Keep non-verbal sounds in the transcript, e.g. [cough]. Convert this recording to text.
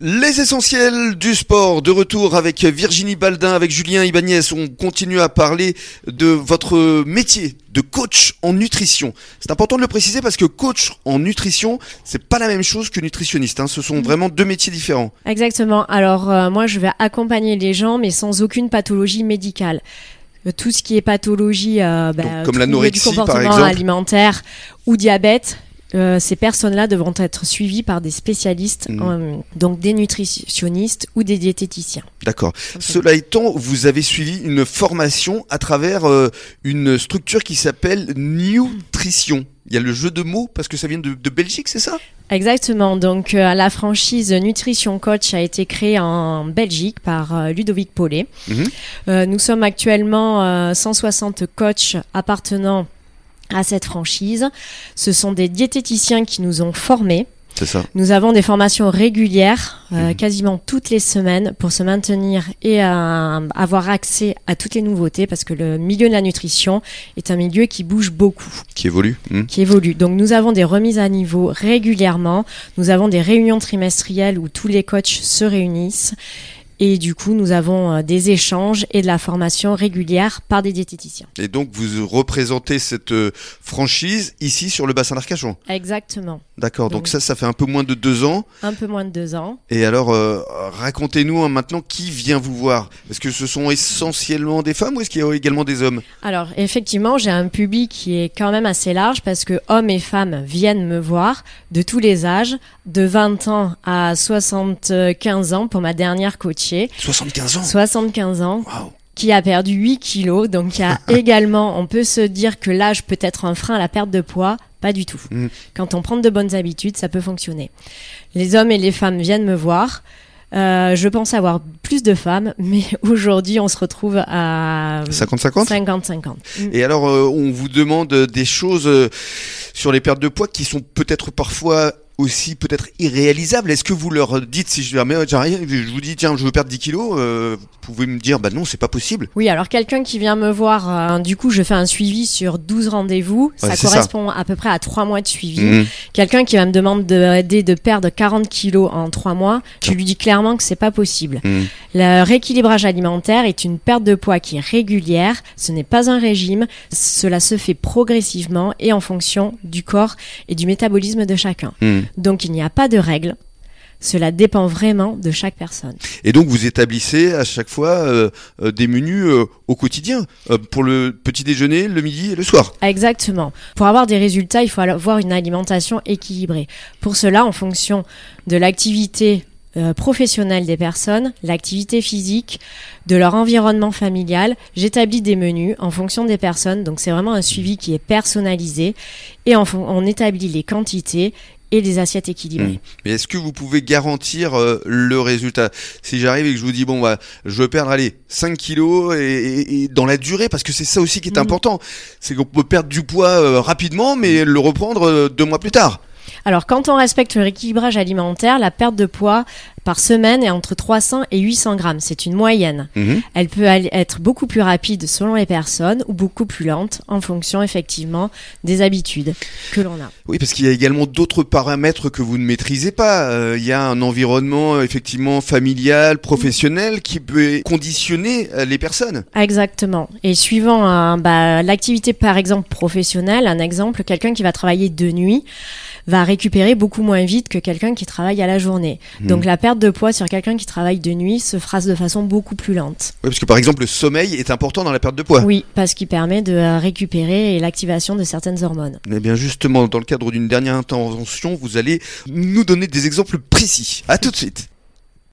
Les essentiels du sport, de retour avec Virginie Baldin, avec Julien Ibanez. On continue à parler de votre métier de coach en nutrition. C'est important de le préciser parce que coach en nutrition, c'est pas la même chose que nutritionniste. Hein. Ce sont vraiment deux métiers différents. Exactement. Alors euh, moi, je vais accompagner les gens, mais sans aucune pathologie médicale euh, tout ce qui est pathologie euh, bah, Donc, comme l'anorexie du comportement alimentaire ou diabète euh, ces personnes-là devront être suivies par des spécialistes, mmh. euh, donc des nutritionnistes ou des diététiciens. D'accord. Cela étant, vous avez suivi une formation à travers euh, une structure qui s'appelle Nutrition. Il y a le jeu de mots parce que ça vient de, Belgique, c'est ça? Exactement. Donc la franchise Nutrition Coach a été créée en Belgique par Ludovic Paulet. Mmh. nous sommes actuellement 160 coachs appartenant à cette franchise. Ce sont des diététiciens qui nous ont formés. C'est ça. Nous avons des formations régulières, euh, mhm. quasiment toutes les semaines, pour se maintenir et euh, avoir accès à toutes les nouveautés, parce que le milieu de la nutrition est un milieu qui bouge beaucoup. Qui évolue. Hmm. Qui évolue. Donc nous avons des remises à niveau régulièrement. Nous avons des réunions trimestrielles où tous les coachs se réunissent. Et du coup, nous avons euh, des échanges et de la formation régulière par des diététiciens. Et donc, vous représentez cette euh, franchise ici sur le bassin d'Arcachon Exactement. D'accord, donc, ça, ça fait un peu moins de deux ans. Un peu moins de deux ans. Et alors, euh, racontez-nous hein, maintenant qui vient vous voir? Est-ce que ce sont essentiellement des femmes ou est-ce qu'il y a également des hommes? Alors, effectivement, j'ai un public qui est quand même assez large parce que hommes et femmes viennent me voir de tous les âges, de 20 ans à 75 ans pour ma dernière coaching 75 ans 75 ans. Qui a perdu 8 kilos. Donc, il y a [laughs] également, on peut se dire que l'âge peut être un frein à la perte de poids. Pas du tout. Mm. Quand on prend de bonnes habitudes, ça peut fonctionner. Les hommes et les femmes viennent me voir. Euh, je pense avoir plus de femmes, [laughs] mais aujourd'hui, on se retrouve à 50-50 50-50. Et alors, euh, on vous demande des choses euh, sur les pertes de poids qui sont peut-être parfois aussi peut-être irréalisable. Est-ce que vous leur dites, si je, je vous dis, tiens, je veux perdre 10 kilos, euh, vous pouvez me dire, bah non, c'est pas possible Oui, alors quelqu'un qui vient me voir, euh, du coup, je fais un suivi sur 12 rendez-vous, ça correspond à peu près à 3 mois de suivi. Mmh. Quelqu'un qui va me demander de, de perdre 40 kilos en 3 mois, je lui dis clairement que c'est pas possible. Mmh. Le rééquilibrage alimentaire est une perte de poids qui est régulière, ce n'est pas un régime, cela se fait progressivement et en fonction du corps et du métabolisme de chacun. Mmh. Donc il n'y a pas de règle. Cela dépend vraiment de chaque personne. Et donc vous établissez à chaque fois euh, euh, des menus euh, au quotidien pour le petit déjeuner, le midi et le soir. Exactement. Pour avoir des résultats, il faut avoir une alimentation équilibrée. Pour cela, en fonction de l'activité professionnelle des personnes, l'activité physique, de leur environnement familial. J'établis des menus en fonction des personnes, donc c'est vraiment un suivi qui est personnalisé et on établit les quantités et des assiettes équilibrées. Hmm. Mais est-ce que vous pouvez garantir euh, le résultat? Si j'arrive et que je vous dis, bon, bah, je veux perdre, allez, 5 kilos et, dans la durée, parce que c'est ça aussi qui est hmm. important, c'est qu'on peut perdre du poids euh, rapidement, mais le reprendre euh, deux mois plus tard. Alors, quand on respecte le rééquilibrage alimentaire, la perte de poids par semaine est entre 300 et 800 grammes. C'est une moyenne. Mhm. Elle peut être beaucoup plus rapide selon les personnes ou beaucoup plus lente en fonction effectivement des habitudes que l'on a. Oui, parce qu'il y a également d'autres paramètres que vous ne maîtrisez pas. Euh, il y a un environnement effectivement familial, professionnel qui peut conditionner euh, les personnes. Exactement. Et suivant bah, l'activité par exemple professionnelle, un exemple, quelqu'un qui va travailler de nuit va récupérer beaucoup moins vite que quelqu'un qui travaille à la journée. Hmm. Donc la perte de poids sur quelqu'un qui travaille de nuit se fera de façon beaucoup plus lente. Oui, parce que par exemple le sommeil est important dans la perte de poids. Oui, parce qu'il permet de euh, récupérer et l'activation de certaines hormones. Eh bien justement, dans le cadre d'une dernière intervention, vous allez nous donner des exemples précis. À tout de suite.